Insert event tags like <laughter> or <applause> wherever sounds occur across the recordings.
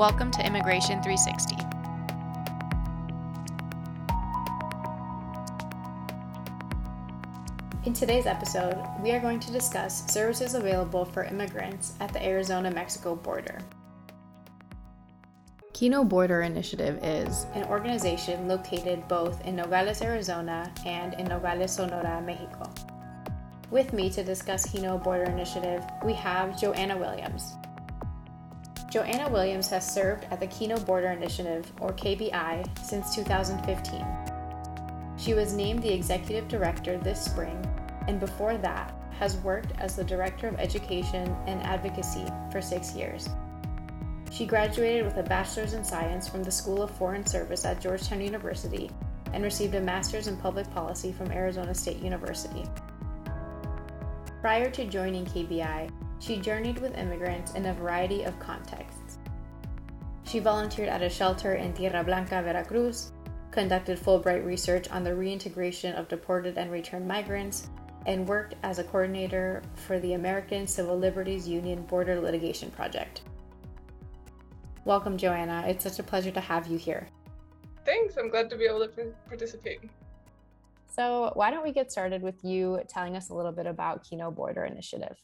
Welcome to Immigration 360. In today's episode, we are going to discuss services available for immigrants at the Arizona Mexico border. Kino Border Initiative is an organization located both in Nogales, Arizona and in Nogales, Sonora, Mexico. With me to discuss Kino Border Initiative, we have Joanna Williams. Joanna Williams has served at the Kino Border Initiative, or KBI, since 2015. She was named the executive director this spring, and before that, has worked as the director of education and advocacy for six years. She graduated with a bachelor's in science from the School of Foreign Service at Georgetown University and received a master's in public policy from Arizona State University. Prior to joining KBI, she journeyed with immigrants in a variety of contexts. She volunteered at a shelter in Tierra Blanca, Veracruz, conducted Fulbright research on the reintegration of deported and returned migrants, and worked as a coordinator for the American Civil Liberties Union Border Litigation Project. Welcome, Joanna. It's such a pleasure to have you here. Thanks. I'm glad to be able to participate. So, why don't we get started with you telling us a little bit about Kino Border Initiative?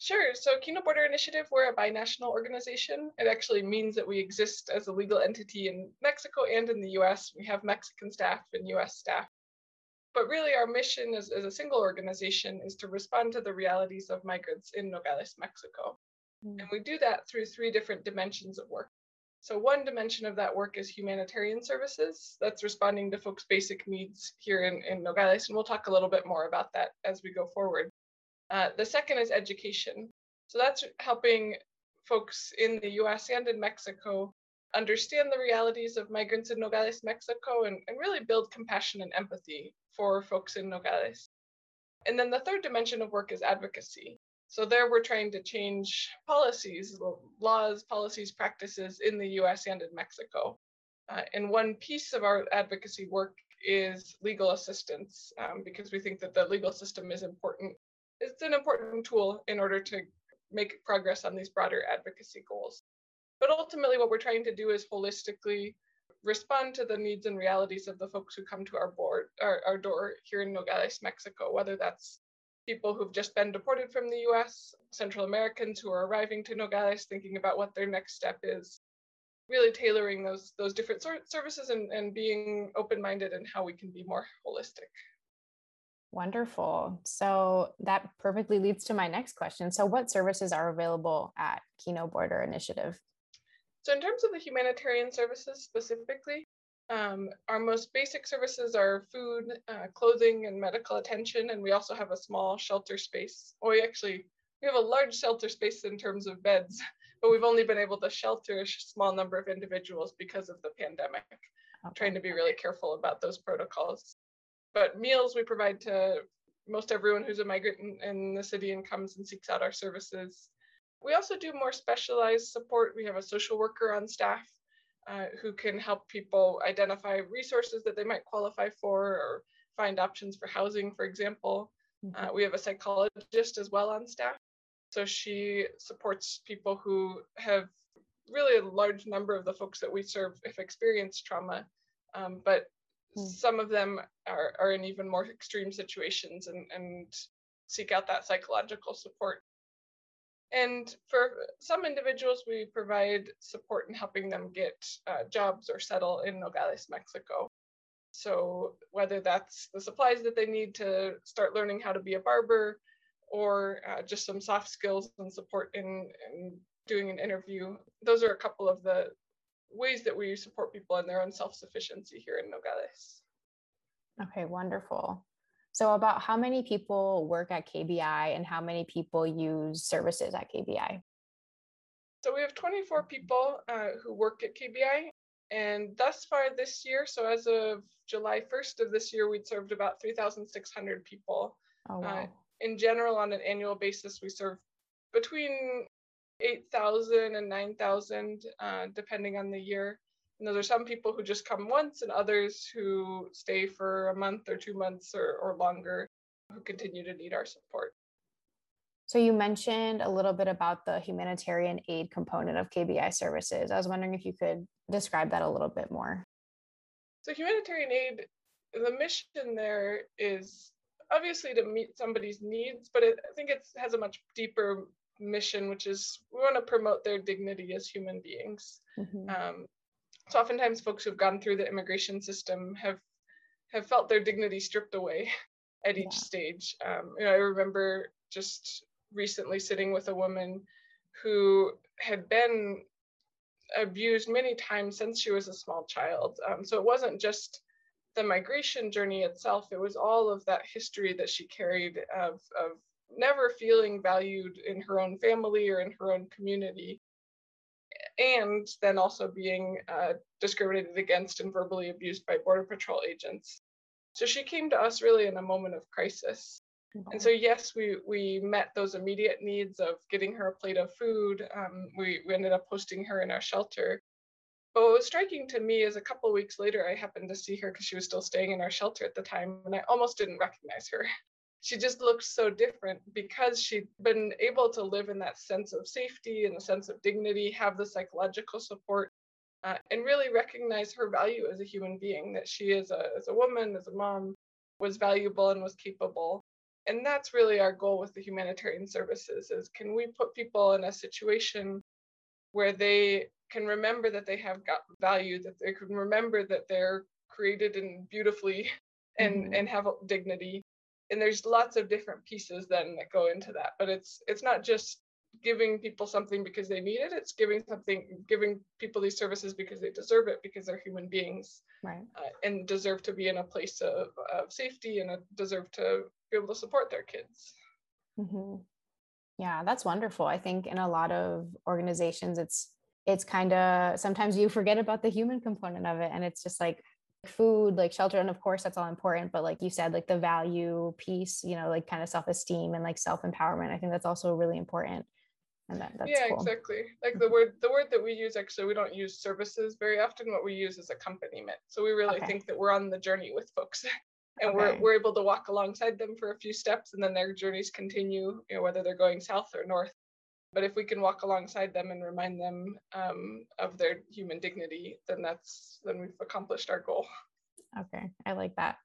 Sure. So, Kino Border Initiative, we're a binational organization. It actually means that we exist as a legal entity in Mexico and in the US. We have Mexican staff and US staff. But really, our mission as, as a single organization is to respond to the realities of migrants in Nogales, Mexico. Mm. And we do that through three different dimensions of work. So, one dimension of that work is humanitarian services. That's responding to folks' basic needs here in, in Nogales. And we'll talk a little bit more about that as we go forward. Uh, the second is education. So that's helping folks in the US and in Mexico understand the realities of migrants in Nogales, Mexico, and, and really build compassion and empathy for folks in Nogales. And then the third dimension of work is advocacy. So there we're trying to change policies, laws, policies, practices in the US and in Mexico. Uh, and one piece of our advocacy work is legal assistance um, because we think that the legal system is important it's an important tool in order to make progress on these broader advocacy goals. But ultimately, what we're trying to do is holistically respond to the needs and realities of the folks who come to our board, our, our door here in Nogales, Mexico, whether that's people who've just been deported from the US, Central Americans who are arriving to Nogales thinking about what their next step is, really tailoring those those different sort of services and, and being open-minded and how we can be more holistic. Wonderful. So that perfectly leads to my next question. So, what services are available at Kino Border Initiative? So, in terms of the humanitarian services specifically, um, our most basic services are food, uh, clothing, and medical attention. And we also have a small shelter space. Or we actually we have a large shelter space in terms of beds, <laughs> but we've only been able to shelter a small number of individuals because of the pandemic. Okay. Trying to be really careful about those protocols but meals we provide to most everyone who's a migrant in, in, the city and comes and seeks out our services. We also do more specialized support. We have a social worker on staff uh, who can help people identify resources that they might qualify for or find options for housing, for example. Mm-hmm. Uh, we have a psychologist as well on staff. So she supports people who have really a large number of the folks that we serve have experienced trauma, um, but Hmm. Some of them are, are in even more extreme situations and, and seek out that psychological support. And for some individuals, we provide support in helping them get uh, jobs or settle in Nogales, Mexico. So, whether that's the supplies that they need to start learning how to be a barber, or uh, just some soft skills and support in, in doing an interview, those are a couple of the, ways that we support people in their own self-sufficiency here in Nogales. Okay, wonderful. So about how many people work at KBI and how many people use services at KBI? So we have 24 people uh, who work at KBI. And thus far this year, so as of July 1st of this year, we'd served about 3,600 people. Oh, wow. Uh, in general, on an annual basis, we serve between 8,000 and 9,000, uh, depending on the year. And those are some people who just come once and others who stay for a month or two months or, or longer who continue to need our support. So you mentioned a little bit about the humanitarian aid component of KBI services. I was wondering if you could describe that a little bit more. So humanitarian aid, the mission there is obviously to meet somebody's needs, but it, I think it has a much deeper mission, which is we want to promote their dignity as human beings. Mm-hmm. Um, so oftentimes folks who've gone through the immigration system have have felt their dignity stripped away <laughs> at each yeah. stage. Um, you know, I remember just recently sitting with a woman who had been abused many times since she was a small child. Um, so it wasn't just the migration journey itself, it was all of that history that she carried of, of never feeling valued in her own family or in her own community. And then also being uh, discriminated against and verbally abused by Border Patrol agents. So she came to us really in a moment of crisis. And so, yes, we, we met those immediate needs of getting her a plate of food. Um, we, we ended up hosting her in our shelter. But what was striking to me is a couple weeks later, I happened to see her because she was still staying in our shelter at the time, and I almost didn't recognize her. She just looked so different because she'd been able to live in that sense of safety and a sense of dignity, have the psychological support, uh, and really recognize her value as a human being that she is a, as a woman, as a mom, was valuable and was capable and that's really our goal with the humanitarian services is can we put people in a situation where they can remember that they have got value that they can remember that they're created and beautifully <laughs> and mm-hmm. and have dignity and there's lots of different pieces then that go into that but it's it's not just giving people something because they need it it's giving something giving people these services because they deserve it because they're human beings right uh, and deserve to be in a place of, of safety and deserve to be able to support their kids. Mm-hmm. Yeah, that's wonderful. I think in a lot of organizations, it's it's kind of sometimes you forget about the human component of it, and it's just like food, like shelter, and of course that's all important. But like you said, like the value piece, you know, like kind of self esteem and like self empowerment. I think that's also really important. And that, that's yeah, cool. exactly. Like mm. the word the word that we use actually, we don't use services very often. What we use is accompaniment. So we really okay. think that we're on the journey with folks. <laughs> and okay. we're, we're able to walk alongside them for a few steps and then their journeys continue you know whether they're going south or north but if we can walk alongside them and remind them um, of their human dignity then that's then we've accomplished our goal. Okay i like that.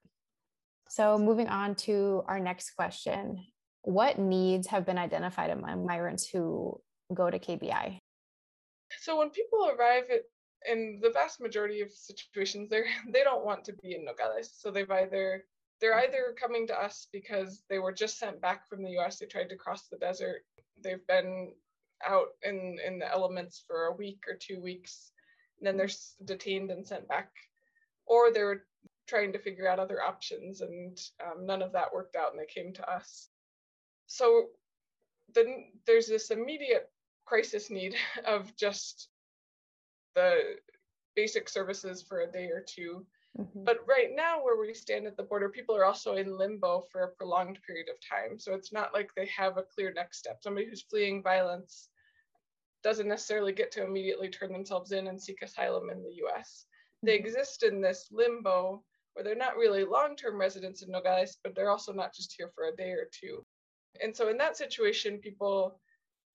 So moving on to our next question. What needs have been identified among migrants who go to kbi so when people arrive at in the vast majority of situations they're <laughs> they don't want to be in nogales. So they've either they're either coming to us because they were just sent back from the us they tried to cross the desert they've been out in in the elements for a week or two weeks and then they're detained and sent back. Or they're trying to figure out other options and um, none of that worked out and they came to us. So then there's this immediate crisis need <laughs> of just the basic services for a day or 2 mm-hmm. But right now, where we stand at the border, people are also in limbo for a prolonged period of time. So it's not like they have a clear next step. Somebody who's fleeing violence doesn't necessarily get to immediately turn themselves in and seek asylum in the US. Mm-hmm. They exist in this limbo where they're not really long term residents in Nogales, but they're also not just here for a day or two. And so in that situation, people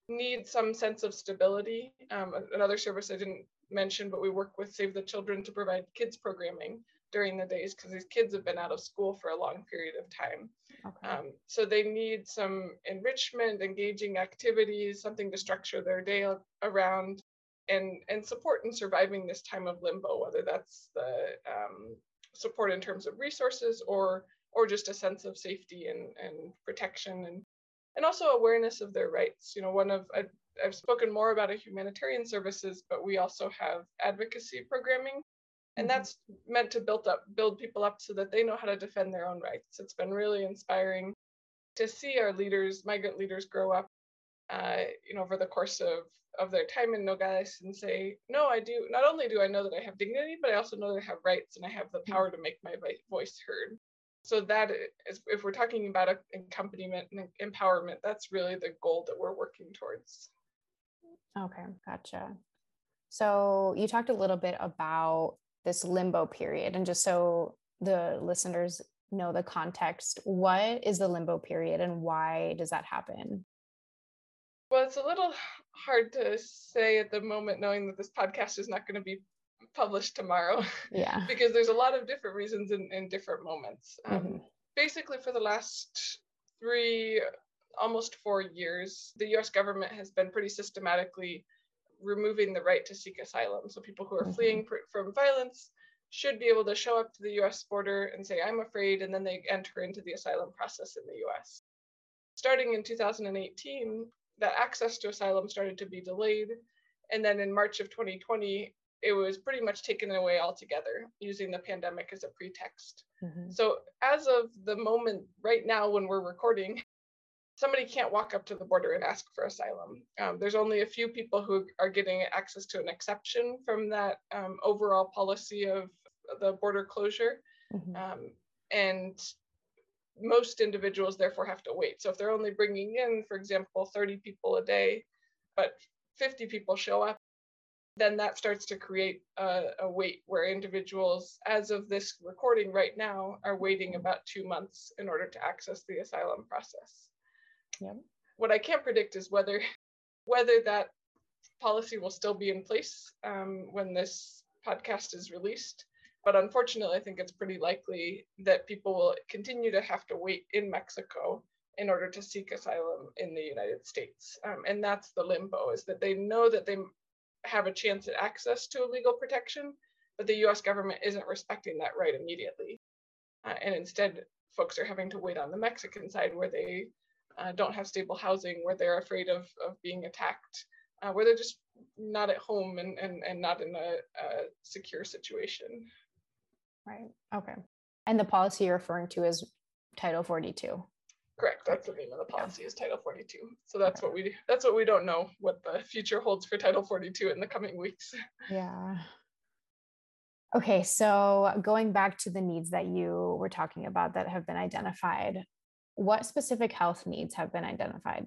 need some sense of stability. Um, another service I didn't mention, but we work with Save the Children to provide kids programming during the days because these kids have been out of school for a long period of time. Okay. Um, so they need some enrichment, engaging activities, something to structure their day around, and and support in surviving this time of limbo, whether that's the um, support in terms of resources or or just a sense of safety and, and protection and and also awareness of their rights. You know, one of I, I've spoken more about a humanitarian services, but we also have advocacy programming, and mm-hmm. that's meant to build up build people up so that they know how to defend their own rights. It's been really inspiring to see our leaders, migrant leaders, grow up, uh, you know, over the course of of their time in Nogales and say, no, I do. Not only do I know that I have dignity, but I also know that I have rights and I have the mm-hmm. power to make my voice heard. So that is, if we're talking about accompaniment and empowerment, that's really the goal that we're working towards. Okay, gotcha. So you talked a little bit about this limbo period, and just so the listeners know the context, what is the limbo period and why does that happen? Well, it's a little hard to say at the moment, knowing that this podcast is not going to be published tomorrow. <laughs> Yeah. because there's a lot of different reasons in, in different moments. Um, Mhm. Basically, for the last three, almost four years, the US government has been pretty systematically removing the right to seek asylum. So people who are Mhm. fleeing pr- from violence should be able to show up to the US border and say, I'm afraid, and then they enter into the asylum process in the US. Starting in 2018, that access to asylum started to be delayed. And then in March of 2020, it was pretty much taken away altogether, using the pandemic as a pretext. Mhm. So, as of the moment right now when we're recording, somebody can't walk up to the border and ask for asylum. Um, there's only a few people who are getting access to an exception from that um, overall policy of the border closure. Mhm. Um, and most individuals therefore have to wait. So if they're only bringing in, for example, 30 people a day, but 50 people show up, then that starts to create a, a wait where individuals, as of this recording right now, are waiting about two months in order to access the asylum process. What I can't predict is whether <laughs> whether that policy will still be in place um, when this podcast is released. But unfortunately, I think it's pretty likely that people will continue to have to wait in Mexico in order to seek asylum in the United States. Um, and that's the limbo is that they know that they have a chance at access to legal protection, but the US government isn't respecting that right immediately. Uh, and instead, folks are having to wait on the Mexican side where they uh, don't have stable housing, where they're afraid of, of being attacked, uh, where they're just not at home and, and, and not in a, a secure situation. Right. Okay. And the policy you're referring to is Title 42. Correct. That's the name of the policy is Title 42. So that's what we that's what we don't know what the future holds for Title 42 in the coming weeks. <laughs> Yeah. Okay, so going back to the needs that you were talking about that have been identified, what specific health needs have been identified?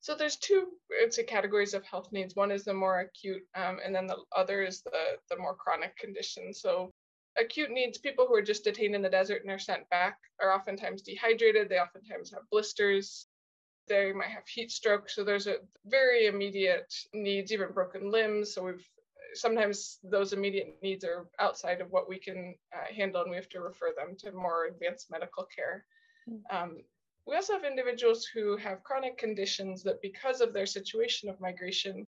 So there's two it's a categories of health needs. One is the more acute, um, and then the other is the the more chronic conditions. So acute needs, people who are just detained in the desert and are sent back are oftentimes dehydrated. They oftentimes have blisters. They might have heat stroke. So there's a very immediate needs, even broken limbs. So we've sometimes those immediate needs are outside of what we can uh, handle, and we have to refer them to more advanced medical care. Um, we also have individuals who have chronic conditions that, because of their situation of migration,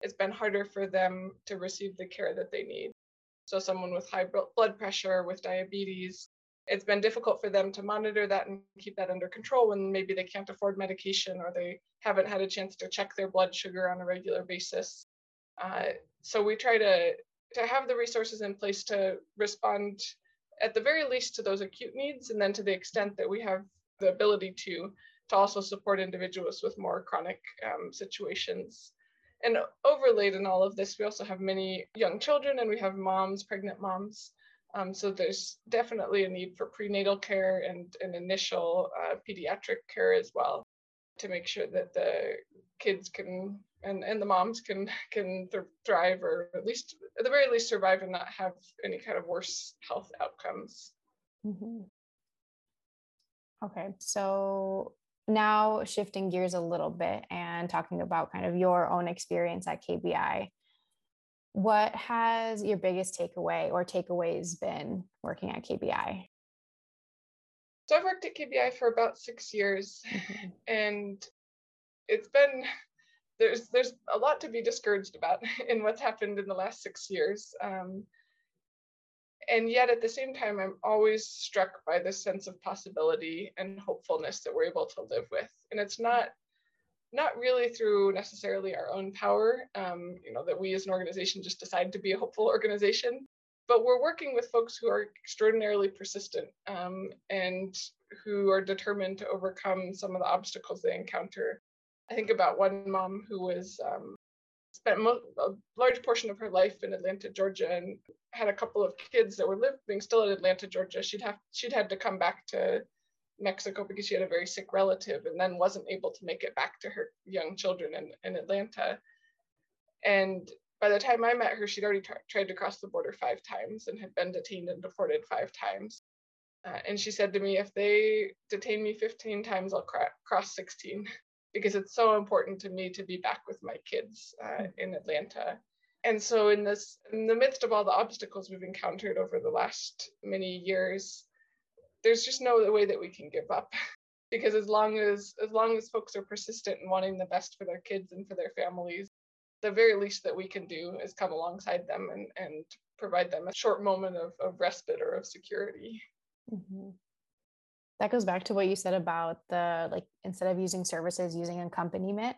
it's been harder for them to receive the care that they need. So, someone with high blood pressure, with diabetes, it's been difficult for them to monitor that and keep that under control when maybe they can't afford medication or they haven't had a chance to check their blood sugar on a regular basis. Uh, so, we try to, to have the resources in place to respond at the very least to those acute needs and then to the extent that we have the ability to to also support individuals with more chronic um, situations. And overlaid in all of this we also have many young children and we have moms pregnant moms. Um, so there's definitely a need for prenatal care and, and initial uh, pediatric care as well to make sure that the kids can and, and the moms can <laughs> can th- thrive or at least at the very least survive and not have any kind of worse health outcomes Mhm. Okay, so now shifting gears a little bit and talking about kind of your own experience at KBI. What has your biggest takeaway or takeaways been working at KBI? So I've worked at KBI for about six years, Mhm. <laughs> and it's been there's there's a lot to be discouraged about <laughs> in what's happened in the last six years. Um, and yet at the same time, I'm always struck by this sense of possibility and hopefulness that we're able to live with. And it's not not really through necessarily our own power, um, you know, that we as an organization just decide to be a hopeful organization, but we're working with folks who are extraordinarily persistent um, and who are determined to overcome some of the obstacles they encounter. I think about one mom who was um, spent mo- a large portion of her life in Atlanta, Georgia, and had a couple of kids that were living still in Atlanta, Georgia. She'd have she'd had to come back to Mexico because she had a very sick relative, and then wasn't able to make it back to her young children in, in Atlanta. And by the time I met her, she'd already tra- tried to cross the border five times and had been detained and deported five times. Uh, and she said to me, if they detain me 15 times, I'll cra- cross 16. <laughs> because it's so important to me to be back with my kids uh, mm. in Atlanta. And so in this in the midst of all the obstacles we've encountered over the last many years, there's just no way that we can give up. <laughs> because as long as as long as folks are persistent in wanting the best for their kids and for their families, the very least that we can do is come alongside them and, and provide them a short moment of, of respite or of security. Mm-hmm. That goes back to what you said about the like instead of using services, using accompaniment.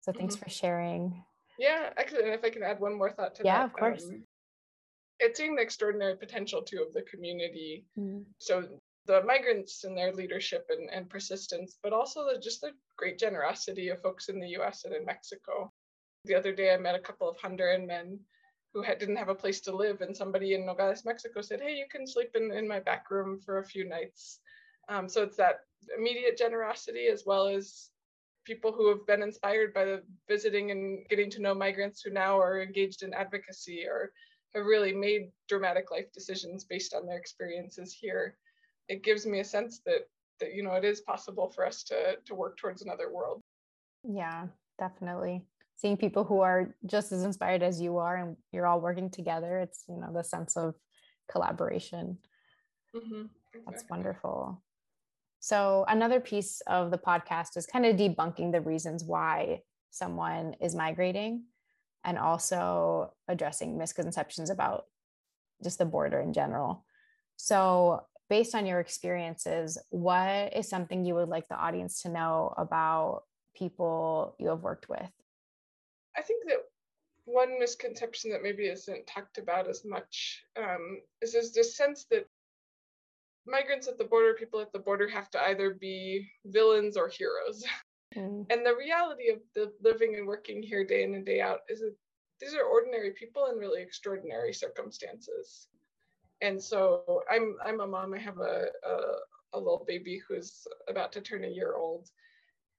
So thanks mm-hmm. for sharing. Yeah, actually, and if I can add one more thought to yeah, that. Yeah, of course. Um, it's seeing the extraordinary potential too of the community. Mm-hmm. So the migrants and their leadership and, and persistence, but also the, just the great generosity of folks in the US and in Mexico. The other day, I met a couple of Honduran men who had, didn't have a place to live, and somebody in Nogales, Mexico said, Hey, you can sleep in, in my back room for a few nights. Um, so it's that immediate generosity as well as people who have been inspired by the visiting and getting to know migrants who now are engaged in advocacy or have really made dramatic life decisions based on their experiences here. It gives me a sense that that you know it is possible for us to to work towards another world. Yeah, definitely. Seeing people who are just as inspired as you are and you're all working together, it's you know the sense of collaboration. Mm-hmm, exactly. That's wonderful. So, another piece of the podcast is kind of debunking the reasons why someone is migrating and also addressing misconceptions about just the border in general. So, based on your experiences, what is something you would like the audience to know about people you have worked with? I think that one misconception that maybe isn't talked about as much um, is there's this sense that migrants at the border, people at the border have to either be villains or heroes. <laughs> Mm. And the reality of the living and working here day in and day out is that these are ordinary people in really extraordinary circumstances. And so I'm I'm a mom. I have a, a, a little baby who's about to turn a year old.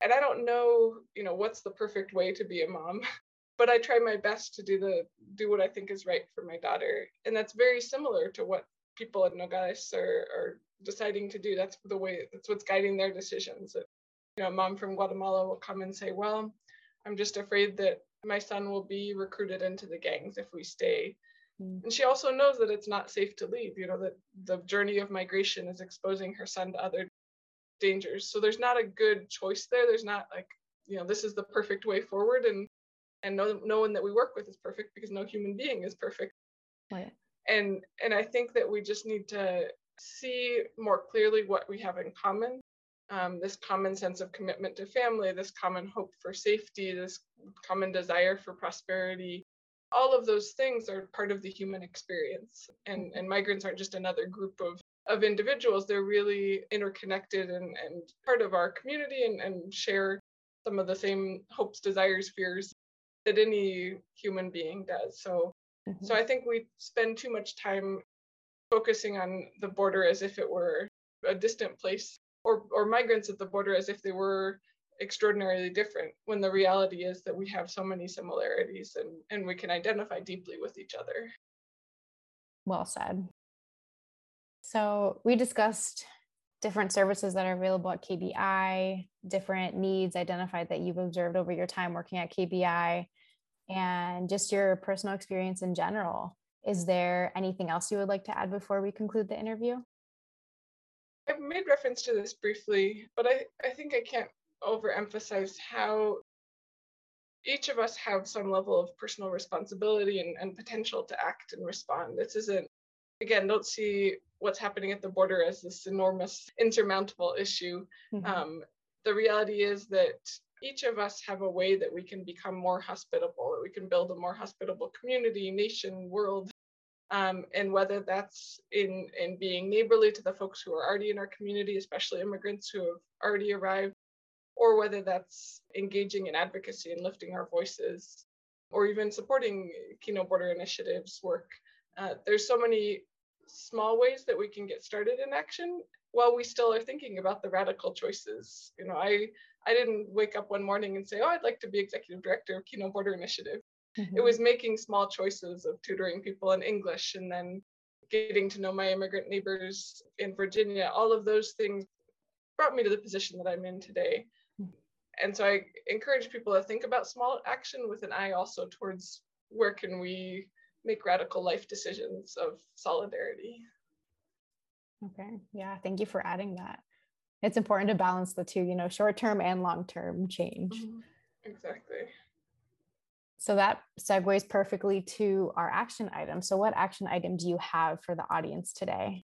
And I don't know, you know, what's the perfect way to be a mom, <laughs> but I try my best to do the do what I think is right for my daughter. And that's very similar to what people in Nogales are, are deciding to do. That's the way, that's what's guiding their decisions. That, you know, mom from Guatemala will come and say, well, I'm just afraid that my son will be recruited into the gangs if we stay. Mm. And she also knows that it's not safe to leave, you know, that the journey of migration is exposing her son to other dangers. So there's not a good choice there. There's not like, you know, this is the perfect way forward. And and no, no one that we work with is perfect because no human being is perfect. Right. And and i think that we just need to see more clearly what we have in common. Um, this common sense of commitment to family this common hope for safety this common desire for prosperity all of those things are part of the human experience. And and migrants aren't just another group of of individuals. They're really interconnected and, and part of our community and, and share some of the same hopes desires fears that any human being does so Mm-hmm. So I think we spend too much time focusing on the border as if it were a distant place or, or migrants at the border as if they were extraordinarily different when the reality is that we have so many similarities and, and we can identify deeply with each other. Well said. So we discussed different services that are available at KBI, different needs identified that you've observed over your time working at KBI, and just your personal experience in general. Is there anything else you would like to add before we conclude the interview? I've made reference to this briefly, but I, I think I can't overemphasize how each of us have some level of personal responsibility and, and potential to act and respond. This isn't, again, don't see what's happening at the border as this enormous, insurmountable issue. Mm-hmm. Um, the reality is that each of us have a way that we can become more hospitable, that we can build a more hospitable community, nation, world. Um, and whether that's in, in being neighborly to the folks who are already in our community, especially immigrants who have already arrived, or whether that's engaging in advocacy and lifting our voices, or even supporting Kino Border Initiative's work. Uh, there's so many small ways that we can get started in action while we still are thinking about the radical choices. You know, I I didn't wake up one morning and say, oh, I'd like to be executive director of Kino Border Initiative. Mm-hmm. It was making small choices of tutoring people in English and then getting to know my immigrant neighbors in Virginia. All of those things brought me to the position that I'm in today. Mm-hmm. and so I encourage people to think about small action with an eye also towards where can we make radical life decisions of solidarity. Okay. Yeah. Thank you for adding that. It's important to balance the two, you know, short term and long term change. Mm-hmm. Exactly. So that segues perfectly to our action item. So, what action item do you have for the audience today?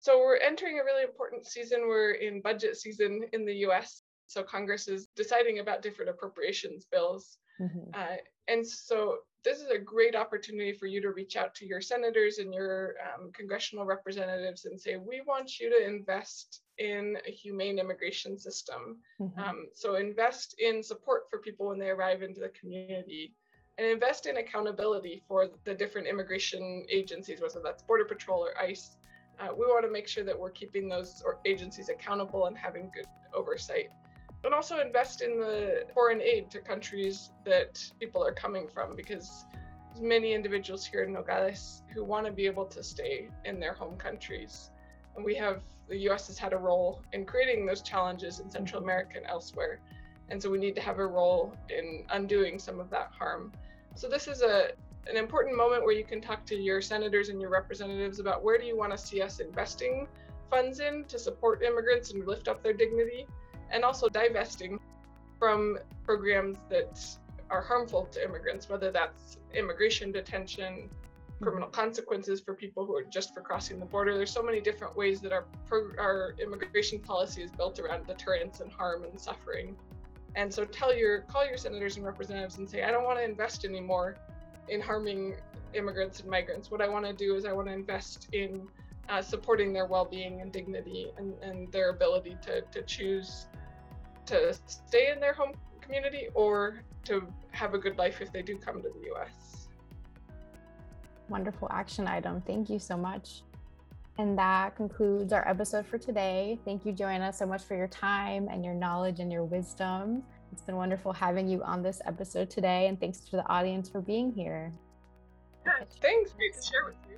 So, we're entering a really important season. We're in budget season in the US. So, Congress is deciding about different appropriations bills. Mm-hmm. Uh, and so, this is a great opportunity for you to reach out to your senators and your um, congressional representatives and say, we want you to invest in a humane immigration system. Mm-hmm. Um, so invest in support for people when they arrive into the community and invest in accountability for the different immigration agencies, whether that's Border Patrol or ICE. Uh, we want to make sure that we're keeping those agencies accountable and having good oversight and also invest in the foreign aid to countries that people are coming from because many individuals here in Nogales who want to be able to stay in their home countries. And we have the US has had a role in creating those challenges in Central America and elsewhere. And so we need to have a role in undoing some of that harm. So this is a an important moment where you can talk to your senators and your representatives about where do you want to see us investing funds in to support immigrants and lift up their dignity and also divesting from programs that are harmful to immigrants, whether that's immigration detention, criminal mm-hmm. consequences for people who are just for crossing the border. There's so many different ways that our our immigration policy is built around deterrence and harm and suffering. And so tell your call your senators and representatives and say, I don't want to invest anymore in harming immigrants and migrants. What I want to do is I want to invest in uh, supporting their well-being and dignity and, and their ability to, to choose to stay in their home community or to have a good life if they do come to the US. Wonderful action item. Thank you so much. And that concludes our episode for today. Thank you, Joanna, so much for your time and your knowledge and your wisdom. It's been wonderful having you on this episode today. And thanks to the audience for being here. Yeah, thanks. Great to share with you.